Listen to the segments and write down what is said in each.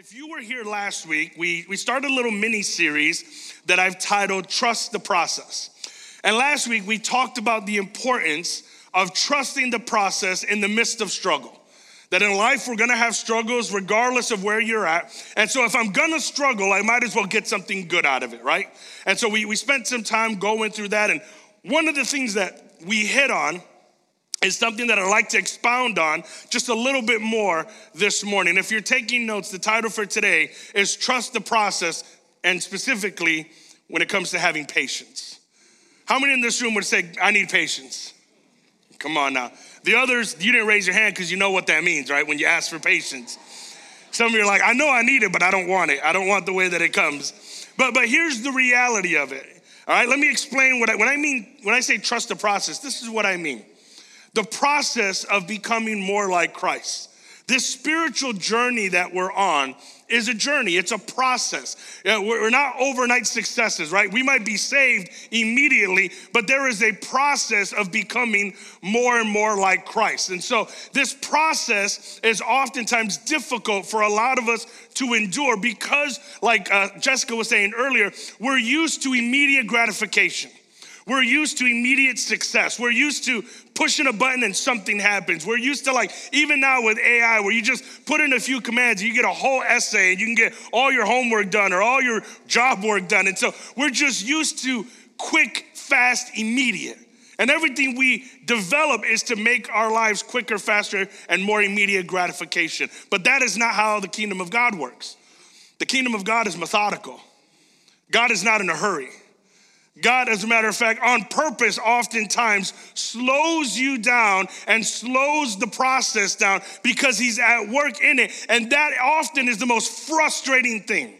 If you were here last week, we, we started a little mini series that I've titled Trust the Process. And last week, we talked about the importance of trusting the process in the midst of struggle. That in life, we're gonna have struggles regardless of where you're at. And so, if I'm gonna struggle, I might as well get something good out of it, right? And so, we, we spent some time going through that. And one of the things that we hit on is something that I'd like to expound on just a little bit more this morning. If you're taking notes, the title for today is Trust the Process, and specifically when it comes to having patience. How many in this room would say, I need patience? Come on now. The others, you didn't raise your hand because you know what that means, right? When you ask for patience. Some of you are like, I know I need it, but I don't want it. I don't want the way that it comes. But but here's the reality of it. All right, let me explain what I when I mean when I say trust the process, this is what I mean. The process of becoming more like Christ. This spiritual journey that we're on is a journey, it's a process. We're not overnight successes, right? We might be saved immediately, but there is a process of becoming more and more like Christ. And so this process is oftentimes difficult for a lot of us to endure because, like uh, Jessica was saying earlier, we're used to immediate gratification. We're used to immediate success. We're used to pushing a button and something happens. We're used to like, even now with AI, where you just put in a few commands, you get a whole essay and you can get all your homework done or all your job work done. And so we're just used to quick, fast, immediate. And everything we develop is to make our lives quicker, faster, and more immediate gratification. But that is not how the kingdom of God works. The kingdom of God is methodical. God is not in a hurry. God, as a matter of fact, on purpose, oftentimes slows you down and slows the process down because He's at work in it. And that often is the most frustrating thing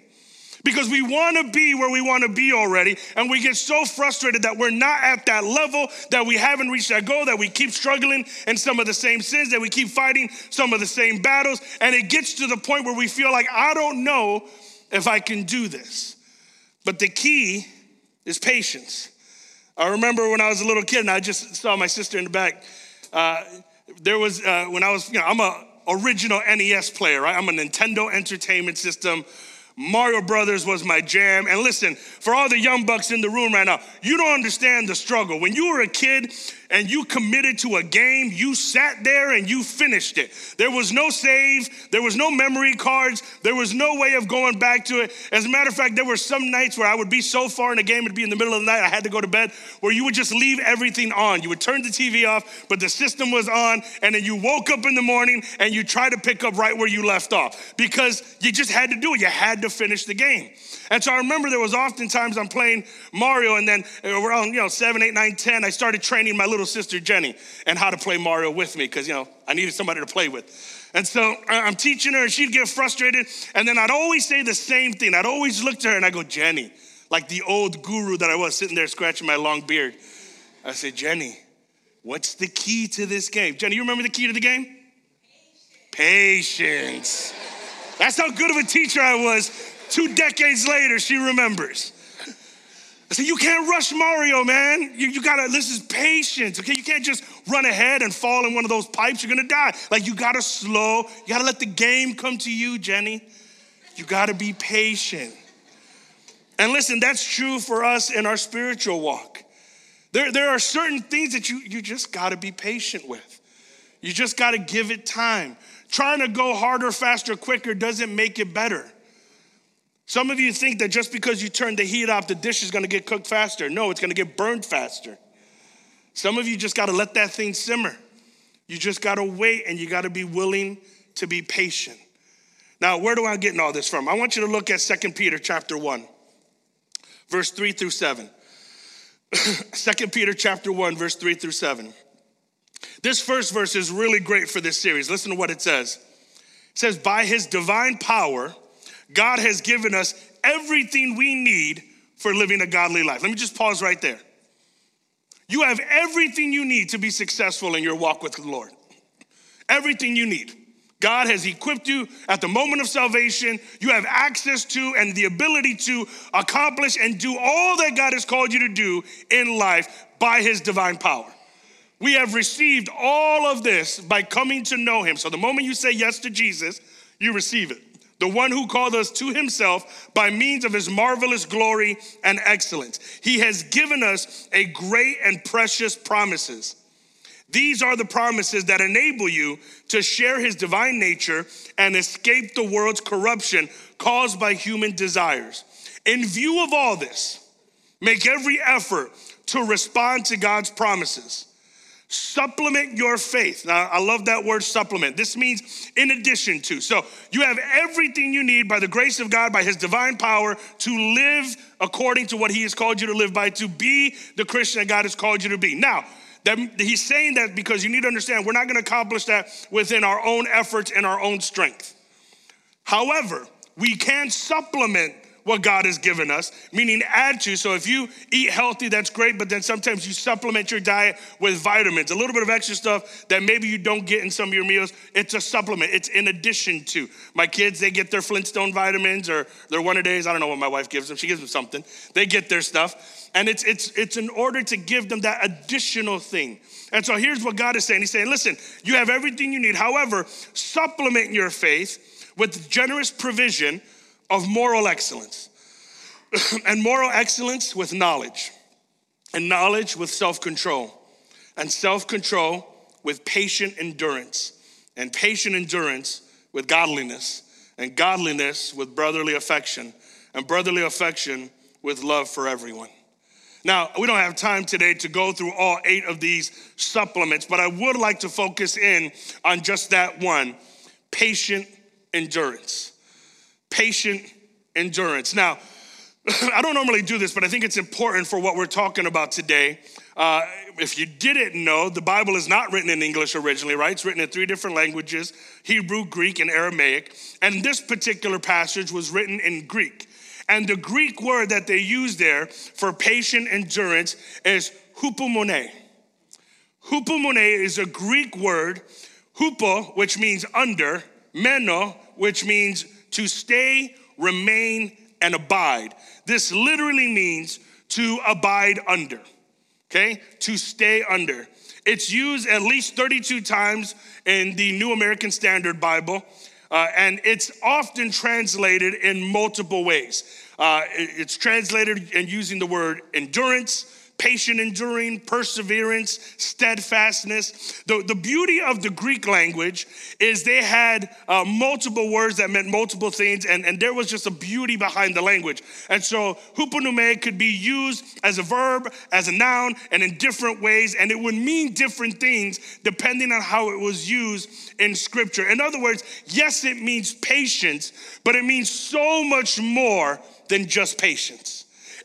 because we want to be where we want to be already. And we get so frustrated that we're not at that level that we haven't reached that goal that we keep struggling in some of the same sins that we keep fighting some of the same battles. And it gets to the point where we feel like i don't know if i can do this. But the key is patience. I remember when I was a little kid and I just saw my sister in the back. Uh, there was, uh, when I was, you know, I'm a original NES player, right? I'm a Nintendo Entertainment System Mario Brothers was my jam. And listen, for all the young bucks in the room right now, you don't understand the struggle. When you were a kid and you committed to a game, you sat there and you finished it. There was no save, there was no memory cards, there was no way of going back to it. As a matter of fact, there were some nights where I would be so far in the game, it'd be in the middle of the night, I had to go to bed, where you would just leave everything on. You would turn the TV off, but the system was on, and then you woke up in the morning and you try to pick up right where you left off because you just had to do it. You had to finish the game. And so I remember there was oftentimes I'm playing Mario, and then around you know seven, eight, nine, ten, I started training my little sister Jenny and how to play Mario with me because you know I needed somebody to play with. And so uh, I'm teaching her, and she'd get frustrated, and then I'd always say the same thing. I'd always look to her and I go, Jenny, like the old guru that I was sitting there scratching my long beard. I say, Jenny, what's the key to this game? Jenny, you remember the key to the game? Patience. That's how good of a teacher I was. Two decades later, she remembers. I said, You can't rush Mario, man. You, you gotta, this is patience, okay? You can't just run ahead and fall in one of those pipes. You're gonna die. Like, you gotta slow, you gotta let the game come to you, Jenny. You gotta be patient. And listen, that's true for us in our spiritual walk. There, there are certain things that you, you just gotta be patient with. You just gotta give it time. Trying to go harder, faster, quicker doesn't make it better. Some of you think that just because you turn the heat off, the dish is gonna get cooked faster. No, it's gonna get burned faster. Some of you just gotta let that thing simmer. You just gotta wait and you gotta be willing to be patient. Now, where do I get all this from? I want you to look at 2 Peter chapter 1, verse 3 through 7. 2 Peter chapter 1, verse 3 through 7. This first verse is really great for this series. Listen to what it says. It says, By his divine power, God has given us everything we need for living a godly life. Let me just pause right there. You have everything you need to be successful in your walk with the Lord. Everything you need. God has equipped you at the moment of salvation. You have access to and the ability to accomplish and do all that God has called you to do in life by his divine power. We have received all of this by coming to know him. So the moment you say yes to Jesus, you receive it. the one who called us to himself by means of his marvelous glory and excellence. He has given us a great and precious promises. These are the promises that enable you to share his divine nature and escape the world's corruption caused by human desires. In view of all this, make every effort to respond to God's promises. Supplement your faith. Now, I love that word supplement. This means in addition to. So, you have everything you need by the grace of God, by His divine power, to live according to what He has called you to live by, to be the Christian that God has called you to be. Now, that he's saying that because you need to understand we're not going to accomplish that within our own efforts and our own strength. However, we can supplement what God has given us, meaning add to. So if you eat healthy, that's great, but then sometimes you supplement your diet with vitamins, a little bit of extra stuff that maybe you don't get in some of your meals. It's a supplement, it's in addition to. My kids, they get their Flintstone vitamins or their one a days. I don't know what my wife gives them. She gives them something. They get their stuff. And it's, it's, it's in order to give them that additional thing. And so here's what God is saying He's saying, listen, you have everything you need. However, supplement your faith with generous provision of moral excellence, and moral excellence with knowledge, and knowledge with self control, and self control with patient endurance, and patient endurance with godliness, and godliness with brotherly affection, and brotherly affection with love for everyone. Now, we don't have time today to go through all eight of these supplements, but I would like to focus in on just that one patient endurance patient endurance. Now, I don't normally do this, but I think it's important for what we're talking about today. Uh, if you didn't know, the Bible is not written in English originally, right? It's written in three different languages Hebrew, Greek, and Aramaic. And this particular passage was written in Greek. And the Greek word that they use there for patient endurance is hupomone. Hupomone is a Greek word, hupo, which means under, meno, which means to stay, remain, and abide. This literally means to abide under, okay? To stay under. It's used at least 32 times in the New American Standard Bible, uh, and it's often translated in multiple ways. Uh, it's translated in using the word endurance, patient enduring, perseverance, steadfastness. The, the beauty of the Greek language is they had uh, multiple words that meant multiple things, and, and there was just a beauty behind the language. And so, hupomone could be used as a verb, as a noun, and in different ways, and it would mean different things depending on how it was used in scripture. In other words, yes, it means patience, but it means so much more than just patience.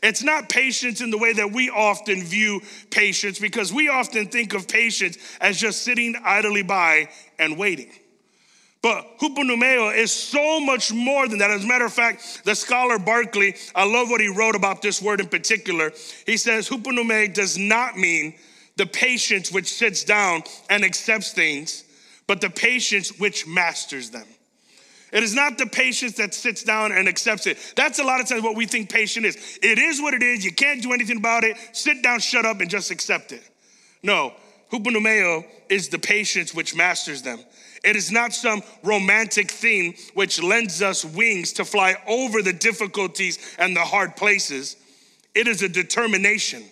It's not patience in the way that we often view patience because we often think of patience as just sitting idly by and waiting. But huponumeo is so much more than that. As a matter of fact, the scholar Barclay, I love what he wrote about this word in particular. He says hupomone does not mean the patience which sits down and accepts things, but the patience which masters them. It is not the patience that sits down and accepts it. That's a lot of times what we think patience is. It is what it is. You can't do anything about it. Sit down, shut up, and just accept it. No, huponomeo is the patience which masters them. It is not some romantic theme which lends us wings to fly over the difficulties and the hard places. It is a determination,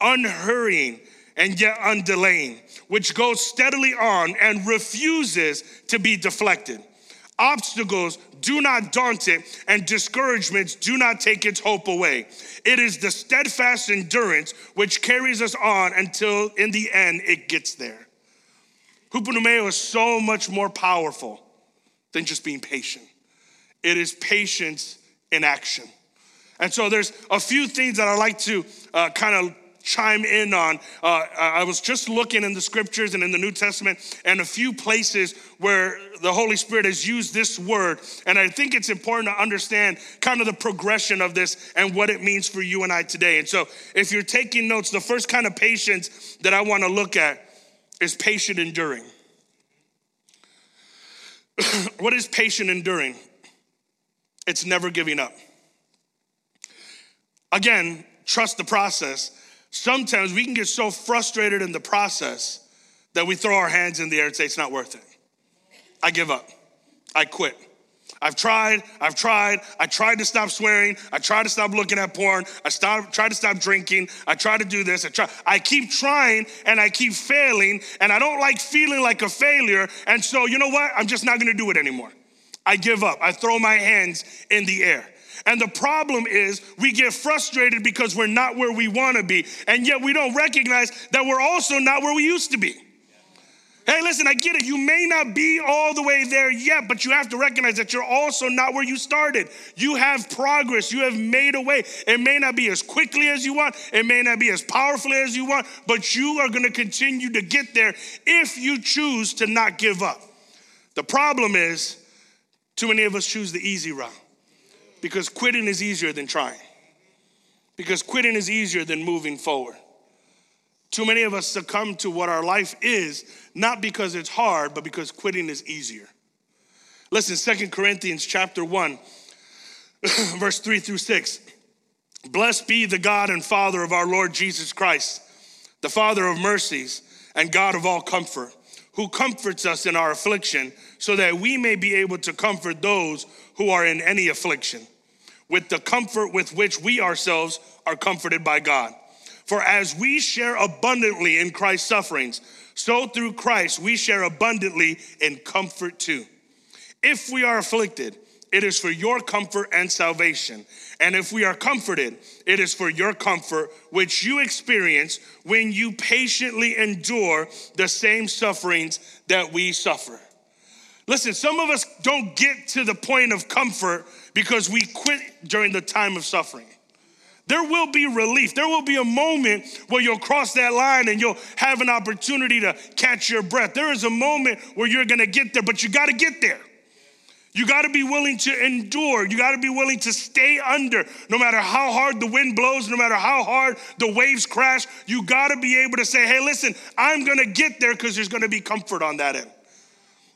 unhurrying and yet undelaying, which goes steadily on and refuses to be deflected. Obstacles do not daunt it, and discouragements do not take its hope away. It is the steadfast endurance which carries us on until in the end it gets there. Huponomeo is so much more powerful than just being patient. It is patience in action. And so there's a few things that I like to uh, kind of chime in on. Uh, I was just looking in the scriptures and in the New Testament and a few places where the Holy Spirit has used this word. And I think it's important to understand kind of the progression of this and what it means for you and I today. And so if you're taking notes, the first kind of patience that I want to look at is patient enduring. what is patient enduring? It's never giving up. Again, trust the process sometimes we can get so frustrated in the process that we throw our hands in the air and say, it's not worth it. I give up. I quit. I've tried, I've tried, I tried to stop swearing, I tried to stop looking at porn, I stop, tried to stop drinking, I tried to do this, I try, I keep trying and I keep failing, and I don't like feeling like a failure, and so you know what? I'm just not gonna do it anymore. I give up, I throw my hands in the air. And the problem is we get frustrated because we're not where we wanna be, and yet we don't recognize that we're also not where we used to be. Hey, listen, I get it. You may not be all the way there yet, but you have to recognize that you're also not where you started. You have progress, you have made a way. It may not be as quickly as you want, it may not be as powerfully as you want, but you are going to continue to get there if you choose to not give up. The problem is, too many of us choose the easy route because quitting is easier than trying, because quitting is easier than moving forward. Too many of us succumb to what our life is, not because it's hard, but because quitting is easier. Listen, Second Corinthians chapter 1, verse 3 through 6. Blessed be the God and Father of our Lord Jesus Christ, the Father of mercies and God of all comfort, who comforts us in our affliction, so that we may be able to comfort those who are in any affliction, with the comfort with which we ourselves are comforted by God. For as we share abundantly in Christ's sufferings, so through Christ we share abundantly in comfort too. If we are afflicted, it is for your comfort and salvation. And if we are comforted, it is for your comfort, which you experience when you patiently endure the same sufferings that we suffer. Listen, some of us don't get to the point of comfort because we quit during the time of suffering. There will be relief. There will be a moment where you'll cross that line and you'll have an opportunity to catch your breath. There is a moment where you're gonna get there, but you gotta get there. You got to be willing to endure. You got to be willing to stay under. No matter how hard the wind blows, no matter how hard the waves crash, you got to be able to say, hey, listen, I'm going to get there because there's going to be comfort on that end.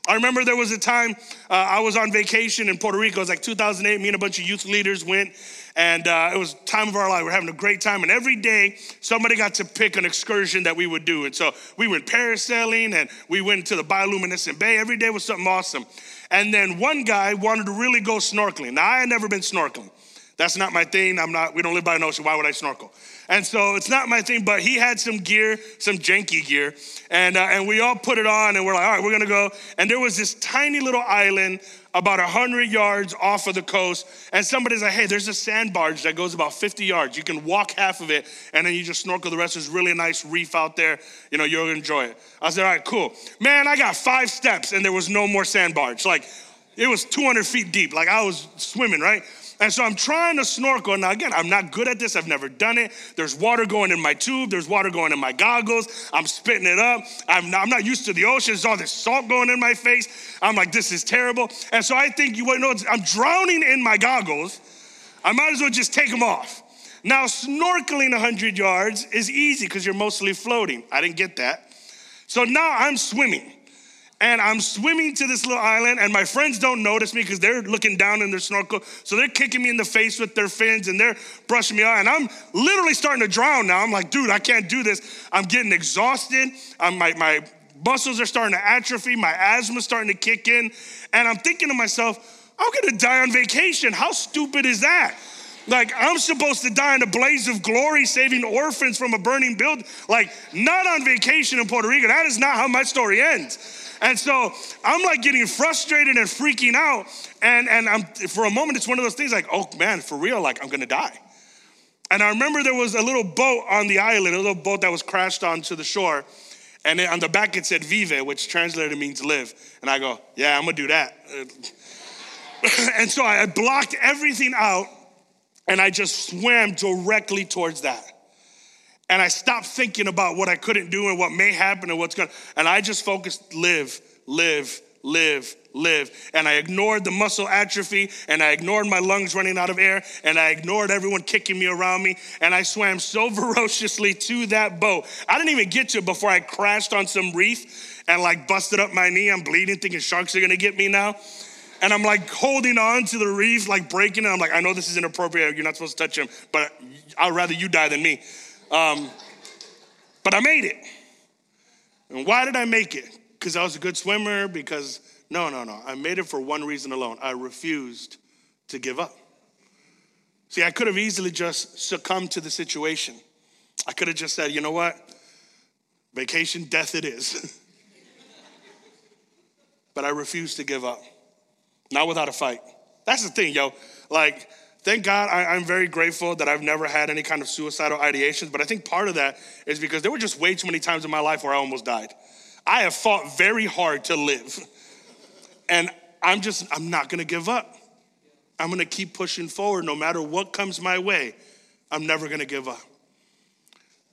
I remember there was a time uh, I was on vacation in Puerto Rico. It was like 2008. Me and a bunch of youth leaders went and uh, it was time of our life. We are having a great time, and every day somebody got to pick an excursion that we would do. And so we went parasailing, and we went to the bioluminescent bay. Every day was something awesome. And then one guy wanted to really go snorkeling. Now I had never been snorkeling. That's not my thing. I'm not. We don't live by an ocean. Why would I snorkel? And so it's not my thing, but he had some gear, some janky gear, and, uh, and we all put it on and we're like, all right, we're gonna go. And there was this tiny little island about 100 yards off of the coast. And somebody's like, hey, there's a sand barge that goes about 50 yards. You can walk half of it and then you just snorkel the rest. There's really a nice reef out there. You know, you'll enjoy it. I said, all right, cool. Man, I got five steps and there was no more sand barge. Like, it was 200 feet deep. Like, I was swimming, right? And so I'm trying to snorkel. Now, again, I'm not good at this. I've never done it. There's water going in my tube. There's water going in my goggles. I'm spitting it up. I'm not, I'm not used to the ocean. There's all this salt going in my face. I'm like, this is terrible. And so I think, you know, I'm drowning in my goggles. I might as well just take them off. Now, snorkeling 100 yards is easy because you're mostly floating. I didn't get that. So now I'm swimming and I'm swimming to this little island, and my friends don't notice me because they're looking down in their snorkel. So they're kicking me in the face with their fins and they're brushing me off. And I'm literally starting to drown now. I'm like, dude, I can't do this. I'm getting exhausted. I'm, my, my muscles are starting to atrophy. My asthma's starting to kick in. And I'm thinking to myself, I'm gonna die on vacation. How stupid is that? Like, I'm supposed to die in a blaze of glory saving orphans from a burning building. Like, not on vacation in Puerto Rico. That is not how my story ends. And so I'm like getting frustrated and freaking out. And, and I'm, for a moment, it's one of those things like, oh man, for real, like I'm gonna die. And I remember there was a little boat on the island, a little boat that was crashed onto the shore. And on the back it said Vive, which translated means live. And I go, yeah, I'm gonna do that. and so I blocked everything out and I just swam directly towards that. And I stopped thinking about what I couldn't do and what may happen and what's going and I just focused live, live, live, live. And I ignored the muscle atrophy and I ignored my lungs running out of air and I ignored everyone kicking me around me. And I swam so ferociously to that boat. I didn't even get to it before I crashed on some reef and like busted up my knee. I'm bleeding, thinking sharks are gonna get me now. And I'm like holding on to the reef, like breaking it. I'm like, I know this is inappropriate. You're not supposed to touch him, but I'd rather you die than me. Um, but I made it. And why did I make it? Because I was a good swimmer? Because No, no, no. I made it for one reason alone. I refused to give up. See, I could have easily just succumbed to the situation. I could have just said, you know what? Vacation, death it is. but I refused to give up. Not without a fight. That's the thing, yo. Like, thank God I, am very grateful that I've never had any kind of suicidal ideations. But I think part of that is because there were just way too many times in my life where I almost died. I have fought very hard to live. And I'm just, I'm not gonna give up. I'm gonna keep pushing forward no matter what comes my way. I'm never gonna give up.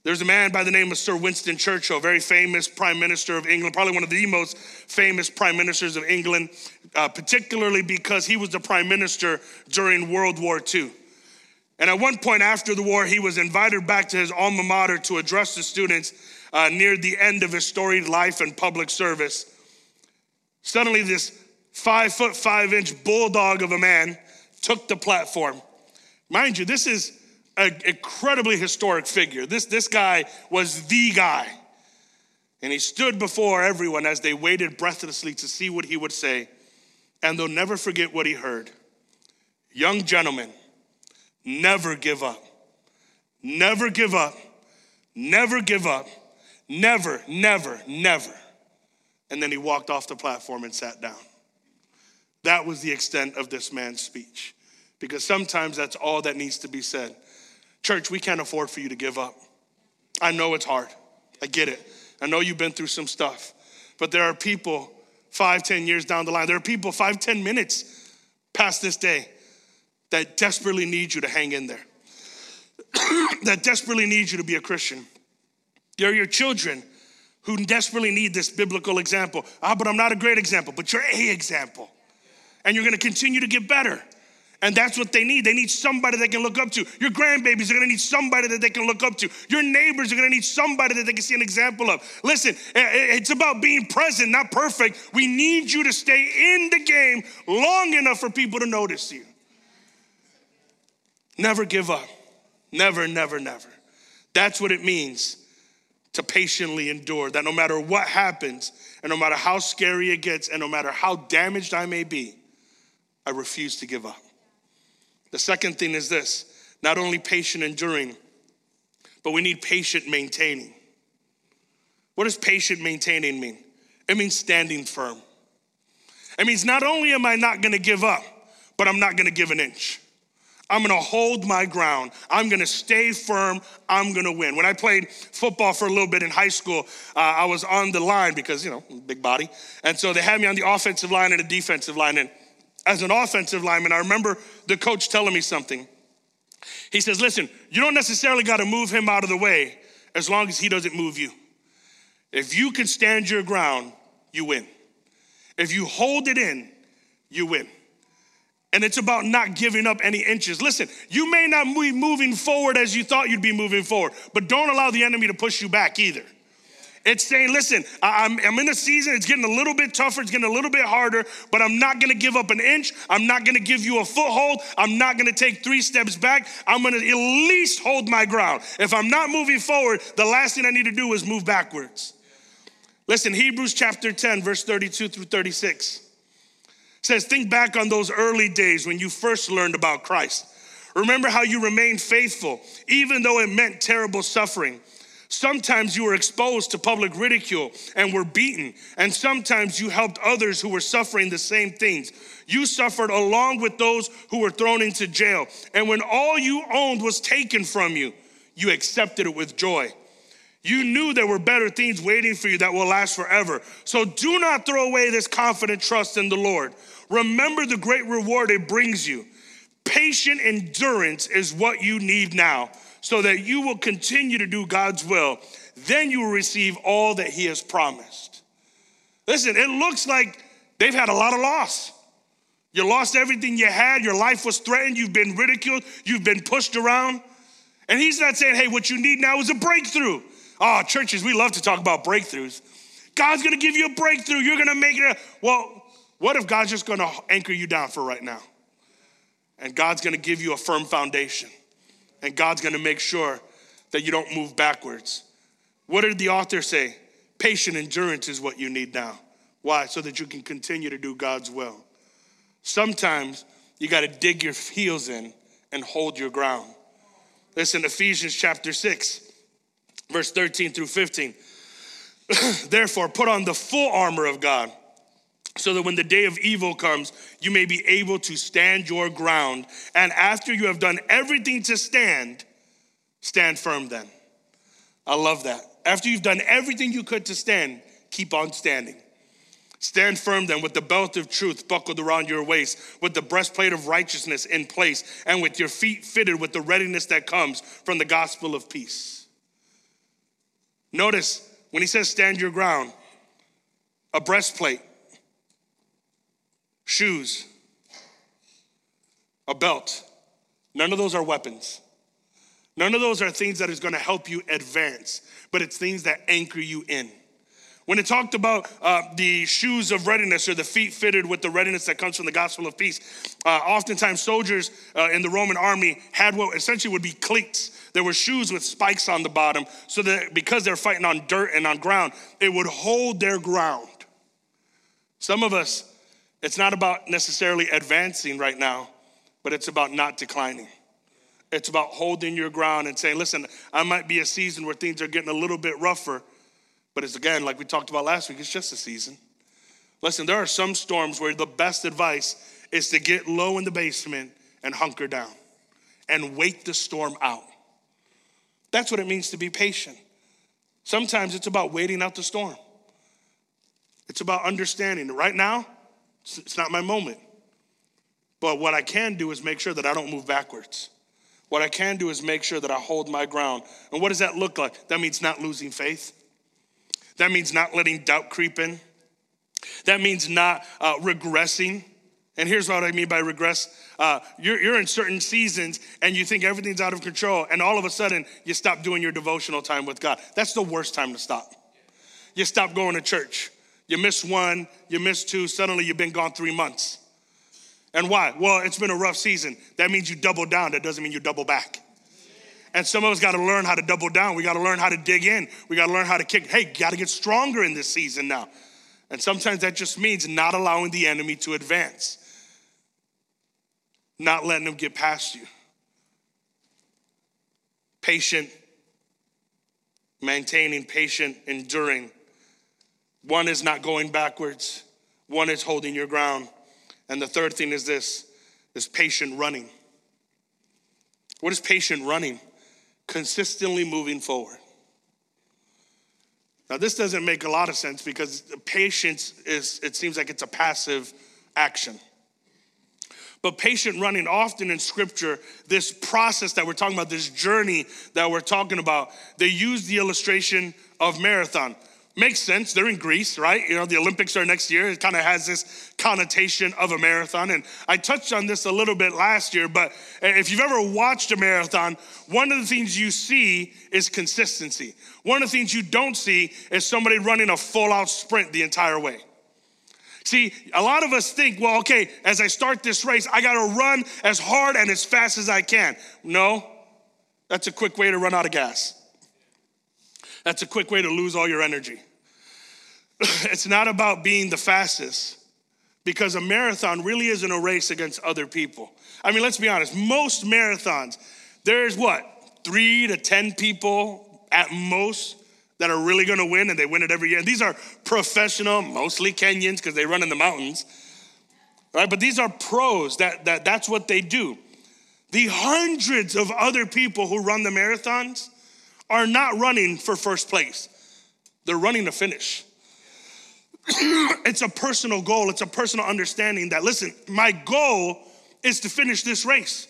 There's a man by the name of Sir Winston Churchill, very famous prime minister of England, probably one of the most famous prime ministers of England, uh, particularly because he was the prime minister during World War II. And at one point after the war, he was invited back to his alma mater to address the students uh, near the end of his storied life and public service. Suddenly, this five foot five inch bulldog of a man took the platform. Mind you, this is an incredibly historic figure. This, this guy was the guy. And he stood before everyone as they waited breathlessly to see what he would say. And they'll never forget what he heard. Young gentlemen, never give up. Never give up. Never give up. Never, never, never. And then he walked off the platform and sat down. That was the extent of this man's speech. Because sometimes that's all that needs to be said. Church, we can't afford for you to give up. I know it's hard. I get it. I know you've been through some stuff. But there are people five, ten years down the line, there are people five, ten minutes past this day that desperately need you to hang in there, that desperately need you to be a Christian. There are your children who desperately need this biblical example. Ah, but I'm not a great example, but you're a example. And you're gonna continue to get better. And that's what they need. They need somebody they can look up to. Your grandbabies are gonna need somebody that they can look up to. Your neighbors are gonna need somebody that they can see an example of. Listen, it's about being present, not perfect. We need you to stay in the game long enough for people to notice you. Never give up. Never, never, never. That's what it means to patiently endure. That no matter what happens, and no matter how scary it gets, and no matter how damaged I may be, I refuse to give up. The second thing is this not only patient enduring, but we need patient maintaining. What does patient maintaining mean? It means standing firm. It means not only am I not gonna give up, but I'm not gonna give an inch. I'm gonna hold my ground. I'm gonna stay firm. I'm gonna win. When I played football for a little bit in high school, uh, I was on the line because, you know, big body. And so they had me on the offensive line and the defensive line. And as an offensive lineman, I remember the coach telling me something. He says, Listen, you don't necessarily got to move him out of the way as long as he doesn't move you. If you can stand your ground, you win. If you hold it in, you win. And it's about not giving up any inches. Listen, you may not be moving forward as you thought you'd be moving forward, but don't allow the enemy to push you back either. It's saying, listen, I'm, I'm in a season, it's getting a little bit tougher, it's getting a little bit harder, but I'm not gonna give up an inch. I'm not gonna give you a foothold. I'm not gonna take three steps back. I'm gonna at least hold my ground. If I'm not moving forward, the last thing I need to do is move backwards. Listen, Hebrews chapter 10, verse 32 through 36 says, Think back on those early days when you first learned about Christ. Remember how you remained faithful, even though it meant terrible suffering. Sometimes you were exposed to public ridicule and were beaten, and sometimes you helped others who were suffering the same things. You suffered along with those who were thrown into jail, and when all you owned was taken from you, you accepted it with joy. You knew there were better things waiting for you that will last forever. So do not throw away this confident trust in the Lord. Remember the great reward it brings you. Patient endurance is what you need now so that you will continue to do God's will. Then you will receive all that He has promised. Listen, it looks like they've had a lot of loss. You lost everything you had, your life was threatened, you've been ridiculed, you've been pushed around. And He's not saying, hey, what you need now is a breakthrough. Oh, churches, we love to talk about breakthroughs. God's gonna give you a breakthrough. You're gonna make it. A, well, what if God's just gonna anchor you down for right now? And God's gonna give you a firm foundation and God's gonna make sure that you don't move backwards. What did the author say? Patient endurance is what you need now. Why? So that you can continue to do God's will. Sometimes you got to dig your heels in and hold your ground. Listen, Ephesians chapter 6, verse 13 through 15. Therefore, put on the full armor of God so that when the day of evil comes, you may be able to stand your ground. And after you have done everything to stand, stand firm then. I love that. After you've done everything you could to stand, keep on standing. Stand firm then with the belt of truth buckled around your waist, with the breastplate of righteousness in place, and with your feet fitted with the readiness that comes from the gospel of peace. Notice when he says stand your ground, a breastplate, shoes, a belt, none of those are weapons. None of those are things that is going to help you advance, but it's things that anchor you in. When it talked about uh, the shoes of readiness or the feet fitted with the readiness that comes from the gospel of peace, uh, oftentimes soldiers uh, in the Roman army had what essentially would be cleats. There were shoes with spikes on the bottom, so that because they're fighting on dirt and on ground, it would hold their ground. Some of us, it's not about necessarily advancing right now, but it's about not declining. It's about holding your ground and saying, listen, I might be a season where things are getting a little bit rougher, but it's again, like we talked about last week, it's just a season. Listen, there are some storms where the best advice is to get low in the basement and hunker down and wait the storm out. That's what it means to be patient. Sometimes it's about waiting out the storm. It's about understanding. That right now, it's not my moment. But what I can do is make sure that I don't move backwards. What I can do is make sure that I hold my ground. And what does that look like? That means not losing faith. That means not letting doubt creep in. That means not uh, regressing. And here's what I mean by regress uh, you're, you're in certain seasons and you think everything's out of control, and all of a sudden you stop doing your devotional time with God. That's the worst time to stop. You stop going to church. You miss one, you miss two, suddenly you've been gone three months. And why? Well, it's been a rough season. That means you double down, that doesn't mean you double back. And some of us got to learn how to double down. We got to learn how to dig in. We got to learn how to kick. Hey, got to get stronger in this season now. And sometimes that just means not allowing the enemy to advance, not letting them get past you. Patient, maintaining, patient, enduring. One is not going backwards, one is holding your ground. And the third thing is this is patient running. What is patient running? consistently moving forward. Now, this doesn't make a lot of sense because patience is, it seems like it's a passive action. But patient running, often in scripture, this process that we're talking about, this journey that we're talking about, they use the illustration of marathon. Makes sense. They're in Greece, right? You know, the Olympics are next year. It kind of has this connotation of a marathon. And I touched on this a little bit last year, but if you've ever watched a marathon, one of the things you see is consistency. One of the things you don't see is somebody running a full out sprint the entire way. See, a lot of us think, well, okay, as I start this race, I got to run as hard and as fast as I can. No, that's a quick way to run out of gas. That's a quick way to lose all your energy. it's not about being the fastest because a marathon really isn't a race against other people. I mean, let's be honest, most marathons, there's what, three to 10 people at most that are really gonna win and they win it every year. These are professional, mostly Kenyans because they run in the mountains, right? But these are pros that, that that's what they do. The hundreds of other people who run the marathons, are not running for first place, they're running to finish. it's a personal goal, it's a personal understanding that, listen, my goal is to finish this race.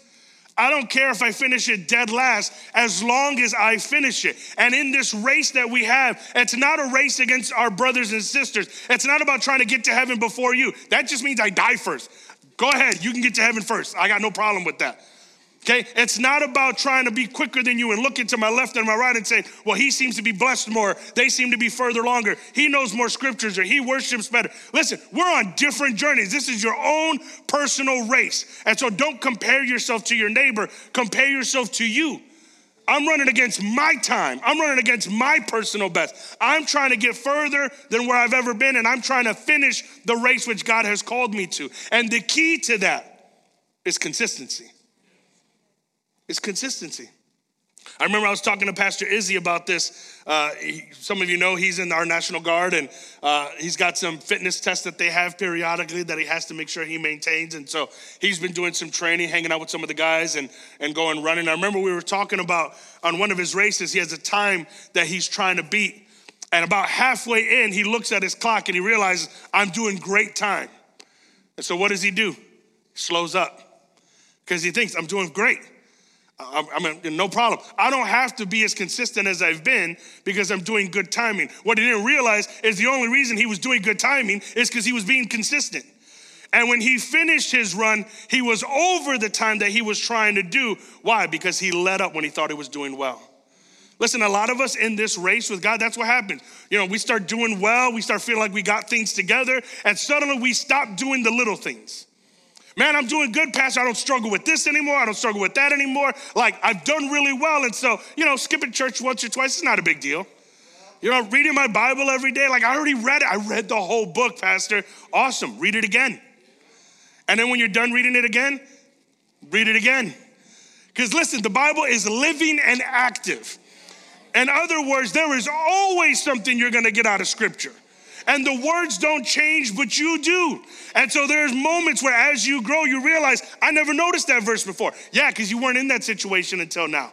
I don't care if I finish it dead last as long as I finish it. And in this race that we have, it's not a race against our brothers and sisters. It's not about trying to get to heaven before you. That just means I die first. Go ahead, you can get to heaven first. I got no problem with that. Okay, it's not about trying to be quicker than you and looking to my left and my right and saying, well, he seems to be blessed more. They seem to be further longer. He knows more scriptures or he worships better. Listen, we're on different journeys. This is your own personal race. And so don't compare yourself to your neighbor, compare yourself to you. I'm running against my time. I'm running against my personal best. I'm trying to get further than where I've ever been, and I'm trying to finish the race which God has called me to. And the key to that is consistency. It's consistency. I remember I was talking to Pastor Izzy about this. Uh, he, some of you know he's in our National Guard, and uh, he's got some fitness tests that they have periodically that he has to make sure he maintains. And so he's been doing some training, hanging out with some of the guys, and, and going running. I remember we were talking about on one of his races, he has a time that he's trying to beat. And about halfway in, he looks at his clock and he realizes, I'm doing great time. And so what does he do? He slows up because he thinks, I'm doing great. I mean, no problem. I don't have to be as consistent as I've been because I'm doing good timing. What he didn't realize is the only reason he was doing good timing is because he was being consistent. And when he finished his run, he was over the time that he was trying to do. Why? Because he let up when he thought he was doing well. Listen, a lot of us in this race with God, that's what happens. You know, we start doing well, we start feeling like we got things together, and suddenly we stop doing the little things. Man, I'm doing good, Pastor. I don't struggle with this anymore. I don't struggle with that anymore. Like, I've done really well. And so, you know, skipping church once or twice is not a big deal. You know, reading my Bible every day, like, I already read it. I read the whole book, Pastor. Awesome. Read it again. And then when you're done reading it again, read it again. Because listen, the Bible is living and active. In other words, there is always something you're gonna get out of Scripture and the words don't change, but you do. And so there's moments where as you grow, you realize, I never noticed that verse before. Yeah, because you weren't in that situation until now.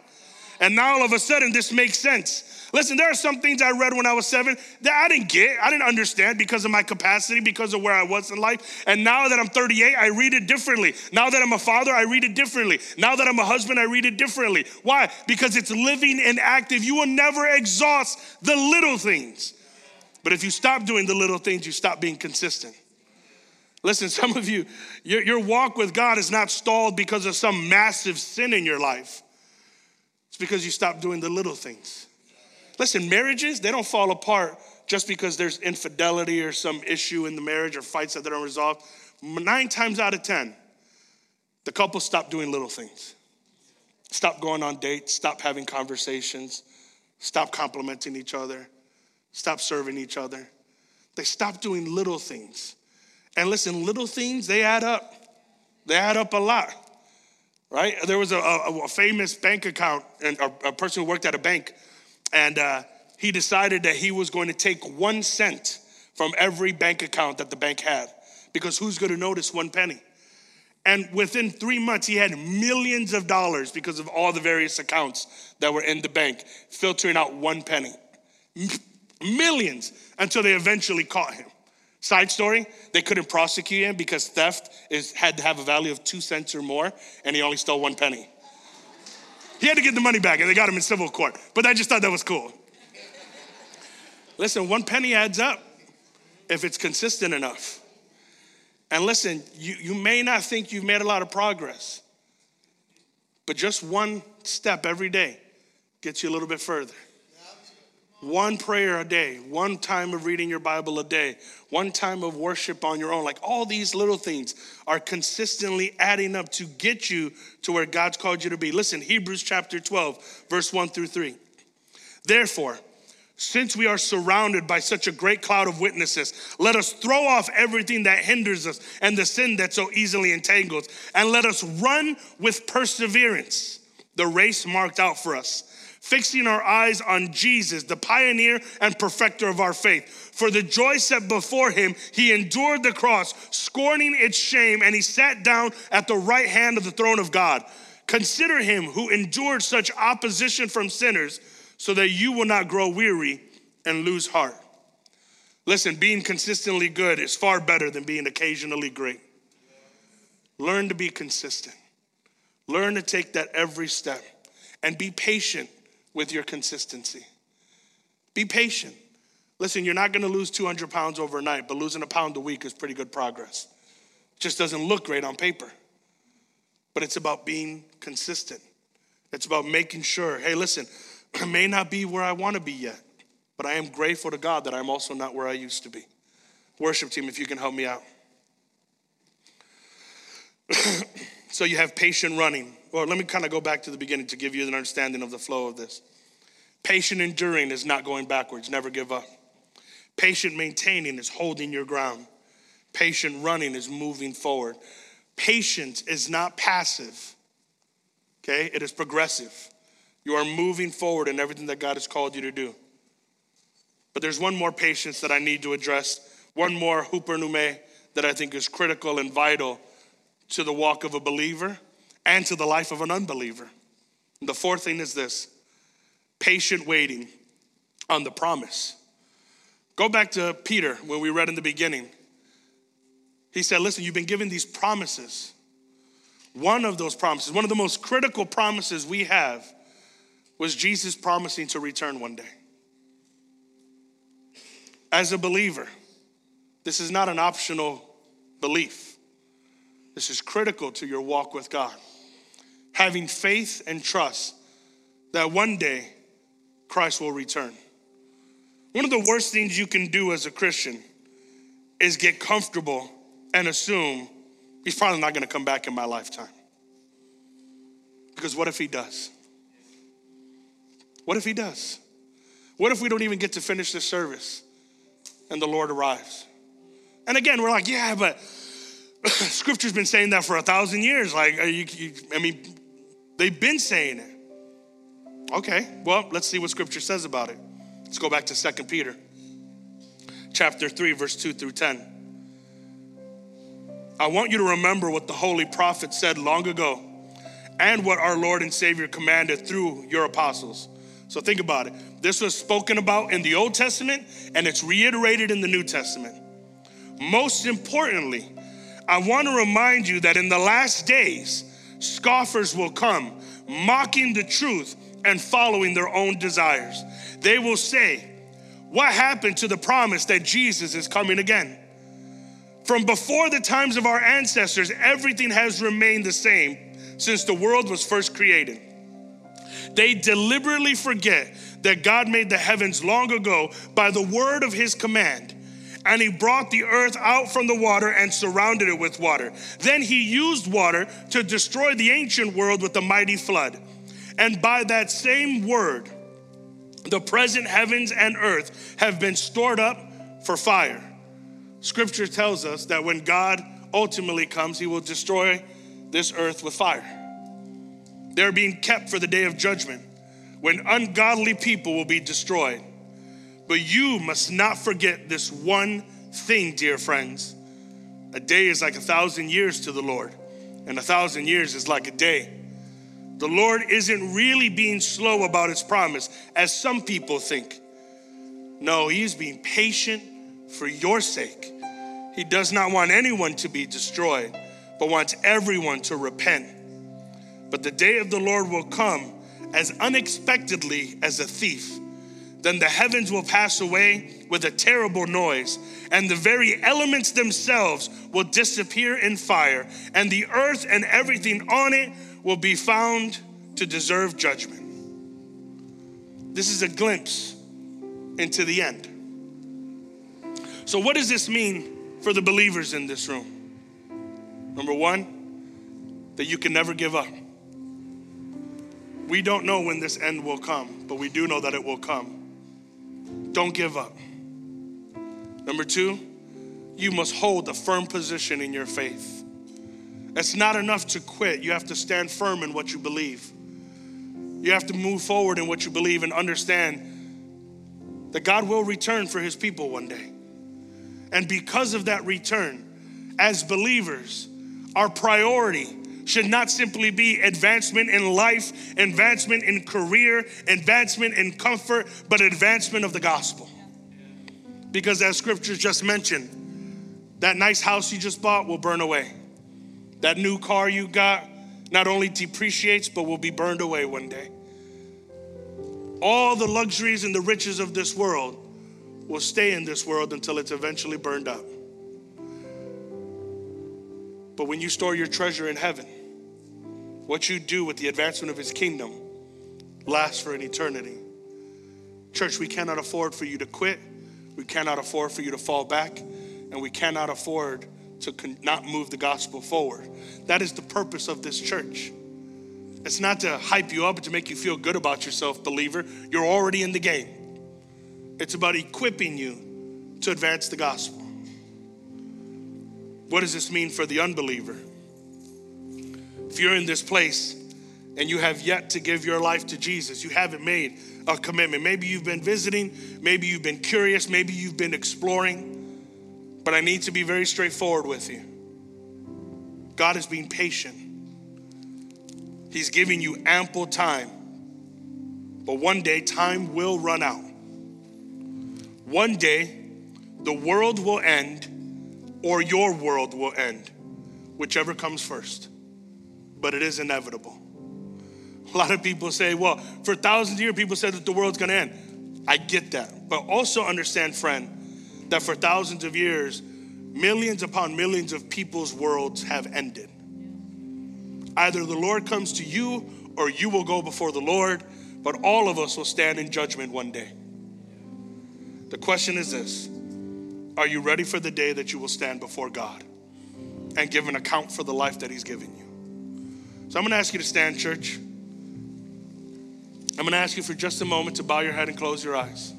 And now all of a sudden, this makes sense. Listen, there are some things I read when I was seven that I didn't get, I didn't understand because of my capacity, because of where I was in life. And now that I'm 38, I read it differently. Now that I'm a father, I read it differently. Now that I'm a husband, I read it differently. Why? Because it's living and active. You will never exhaust the little things. But if you stop doing the little things, you stop being consistent. Listen, some of you, your, your walk with God is not stalled because of some massive sin in your life. It's because you stop doing the little things. Listen, marriages, they don't fall apart just because there's infidelity or some issue in the marriage or fights that are unresolved. Nine times out of 10, the couple stop doing little things. Stop going on dates, stop having conversations, stop complimenting each other stop serving each other. They stop doing little things. And listen, little things, they add up. They add up a lot, right? There was a, a, a famous bank account and a, a, person who worked at a bank, and uh, he decided that he was going to take one cent from every bank account that the bank had because who's going to notice one penny? And within three months, he had millions of dollars because of all the various accounts that were in the bank, filtering out one penny millions until they eventually caught him. Side story, they couldn't prosecute him because theft is, had to have a value of two cents or more, and he only stole one penny. He had to get the money back, and they got him in civil court. But I just thought that was cool. Listen, one penny adds up if it's consistent enough. And listen, you, you may not think you've made a lot of progress, but just one step every day gets you a little bit further. One prayer a day, one time of reading your Bible a day, one time of worship on your own. Like all these little things are consistently adding up to get you to where God's called you to be. Listen, Hebrews chapter 12, verse 1 through 3. Therefore, since we are surrounded by such a great cloud of witnesses, let us throw off everything that hinders us and the sin that so easily entangles, and let us run with perseverance the race marked out for us fixing our eyes on Jesus, the pioneer and perfecter of our faith. For the joy set before him, he endured the cross, scorning its shame, and he sat down at the right hand of the throne of God. Consider him who endured such opposition from sinners, so that you will not grow weary and lose heart. Listen, being consistently good is far better than being occasionally great. Learn to be consistent. Learn to take that every step and be patient with your consistency. Be patient. Listen, you're not gonna lose 200 pounds overnight, but losing a pound a week is pretty good progress. It just doesn't look great on paper. But it's about being consistent. It's about making sure, hey, listen, I may not be where I wanna be yet, but I am grateful to God that I'm also not where I used to be. Worship team, if you can help me out. So you have patient running. Well, let me kind of go back to the beginning to give you an understanding of the flow of this. Patient enduring is not going backwards, never give up. Patient maintaining is holding your ground. Patient running is moving forward. Patience is not passive, okay? It is progressive. You are moving forward in everything that God has called you to do. But there's one more patience that I need to address, one more hupernume that I think is critical and vital to the walk of a believer and to the life of an unbeliever. And the fourth thing is this patient waiting on the promise. Go back to Peter when we read in the beginning. He said, Listen, you've been given these promises. One of those promises, one of the most critical promises we have, was Jesus promising to return one day. As a believer, this is not an optional belief. This is critical to your walk with God. Having faith and trust that one day Christ will return. One of the worst things you can do as a Christian is get comfortable and assume he's probably not going to come back in my lifetime. Because what if he does? What if he does? What if we don't even get to finish this service and the Lord arrives? And again, we're like, yeah, but scripture's been saying that for a thousand years. Like, you, you, I mean, they've been saying it. Okay, well, let's see what scripture says about it. Let's go back to Second Peter chapter 3, verse 2 through 10. I want you to remember what the holy prophet said long ago and what our Lord and Savior commanded through your apostles. So think about it. This was spoken about in the Old Testament and it's reiterated in the New Testament. Most importantly, I want to remind you that in the last days, scoffers will come, mocking the truth and following their own desires. They will say, What happened to the promise that Jesus is coming again? From before the times of our ancestors, everything has remained the same since the world was first created. They deliberately forget that God made the heavens long ago by the word of his command. And he brought the earth out from the water and surrounded it with water. Then he used water to destroy the ancient world with a mighty flood. And by that same word, the present heavens and earth have been stored up for fire. Scripture tells us that when God ultimately comes, he will destroy this earth with fire. They're being kept for the day of judgment when ungodly people will be destroyed. But you must not forget this one thing, dear friends. A day is like a thousand years to the Lord, and a thousand years is like a day. The Lord isn't really being slow about his promise, as some people think. No, he's being patient for your sake. He does not want anyone to be destroyed, but wants everyone to repent. But the day of the Lord will come as unexpectedly as a thief. Then the heavens will pass away with a terrible noise, and the very elements themselves will disappear in fire, and the earth and everything on it will be found to deserve judgment. This is a glimpse into the end. So, what does this mean for the believers in this room? Number one, that you can never give up. We don't know when this end will come, but we do know that it will come. Don't give up. Number two, you must hold a firm position in your faith. It's not enough to quit. You have to stand firm in what you believe. You have to move forward in what you believe and understand that God will return for his people one day. And because of that return, as believers, our priority should not simply be advancement in life, advancement in career, advancement in comfort, but advancement of the gospel. Because as scripture just mentioned, that nice house you just bought will burn away. That new car you got not only depreciates, but will be burned away one day. All the luxuries and the riches of this world will stay in this world until it's eventually burned up. But when you store your treasure in heaven, what you do with the advancement of his kingdom lasts for an eternity. Church, we cannot afford for you to quit. We cannot afford for you to fall back. And we cannot afford to not move the gospel forward. That is the purpose of this church. It's not to hype you up to make you feel good about yourself, believer. You're already in the game. It's about equipping you to advance the gospel. What does this mean for the unbeliever? If you're in this place and you have yet to give your life to Jesus, you haven't made a commitment. Maybe you've been visiting, maybe you've been curious, maybe you've been exploring, but I need to be very straightforward with you. God is being patient. He's giving you ample time. But one day, time will run out. One day, the world will end or your world will end, whichever comes first. But it is inevitable. A lot of people say, well, for thousands of years, people said that the world's gonna end. I get that. But also understand, friend, that for thousands of years, millions upon millions of people's worlds have ended. Either the Lord comes to you or you will go before the Lord, but all of us will stand in judgment one day. The question is this Are you ready for the day that you will stand before God and give an account for the life that He's given you? So I'm gonna ask you to stand, church. I'm gonna ask you for just a moment to bow your head and close your eyes.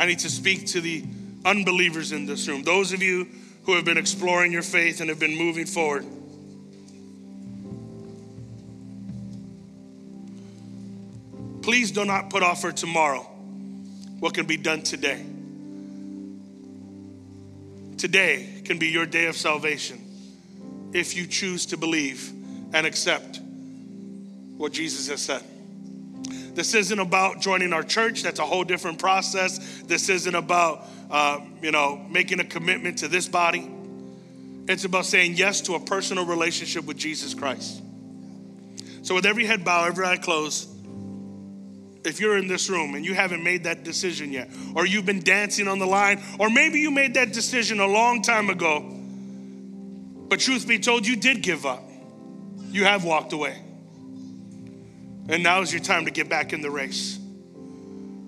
I need to speak to the unbelievers in this room, those of you who have been exploring your faith and have been moving forward. Please do not put off for tomorrow what can be done today. Today can be your day of salvation if you choose to believe and accept what Jesus has said. This isn't about joining our church. That's a whole different process. This isn't about, uh, you know, making a commitment to this body. It's about saying yes to a personal relationship with Jesus Christ. So, with every head bow, every eye closed, if you're in this room and you haven't made that decision yet, or you've been dancing on the line, or maybe you made that decision a long time ago, but truth be told, you did give up. You have walked away. And now is your time to get back in the race.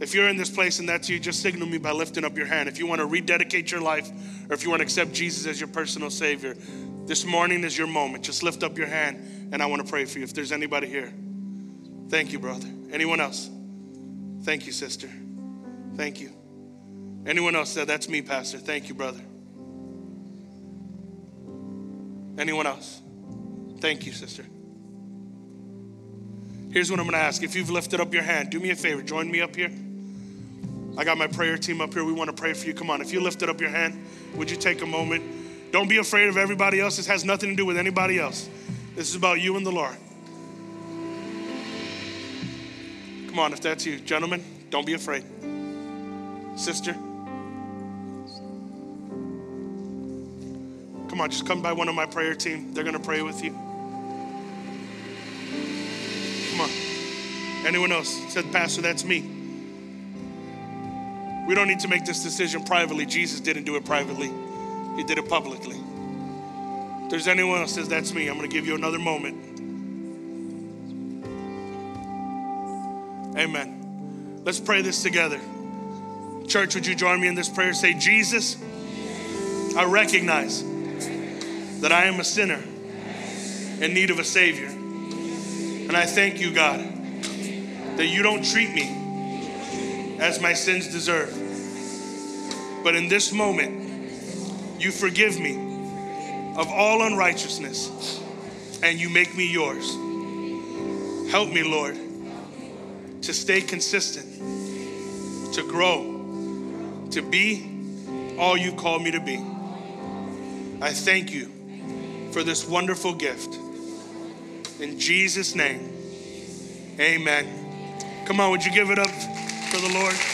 If you're in this place and that's you, just signal me by lifting up your hand. If you want to rededicate your life or if you want to accept Jesus as your personal Savior, this morning is your moment. Just lift up your hand and I want to pray for you. If there's anybody here, thank you, brother. Anyone else? Thank you, sister. Thank you. Anyone else said, That's me, Pastor. Thank you, brother. Anyone else? Thank you, sister. Here's what I'm gonna ask. If you've lifted up your hand, do me a favor, join me up here. I got my prayer team up here. We wanna pray for you. Come on, if you lifted up your hand, would you take a moment? Don't be afraid of everybody else. This has nothing to do with anybody else. This is about you and the Lord. Come on, if that's you. Gentlemen, don't be afraid. Sister, come on, just come by one of my prayer team. They're gonna pray with you. Anyone else said, Pastor, that's me. We don't need to make this decision privately. Jesus didn't do it privately, He did it publicly. If there's anyone else says, That's me, I'm going to give you another moment. Amen. Let's pray this together. Church, would you join me in this prayer? Say, Jesus, I recognize that I am a sinner in need of a Savior. And I thank you, God that you don't treat me as my sins deserve. But in this moment, you forgive me of all unrighteousness and you make me yours. Help me, Lord, to stay consistent, to grow, to be all you call me to be. I thank you for this wonderful gift. In Jesus' name, amen. Come on, would you give it up for the Lord?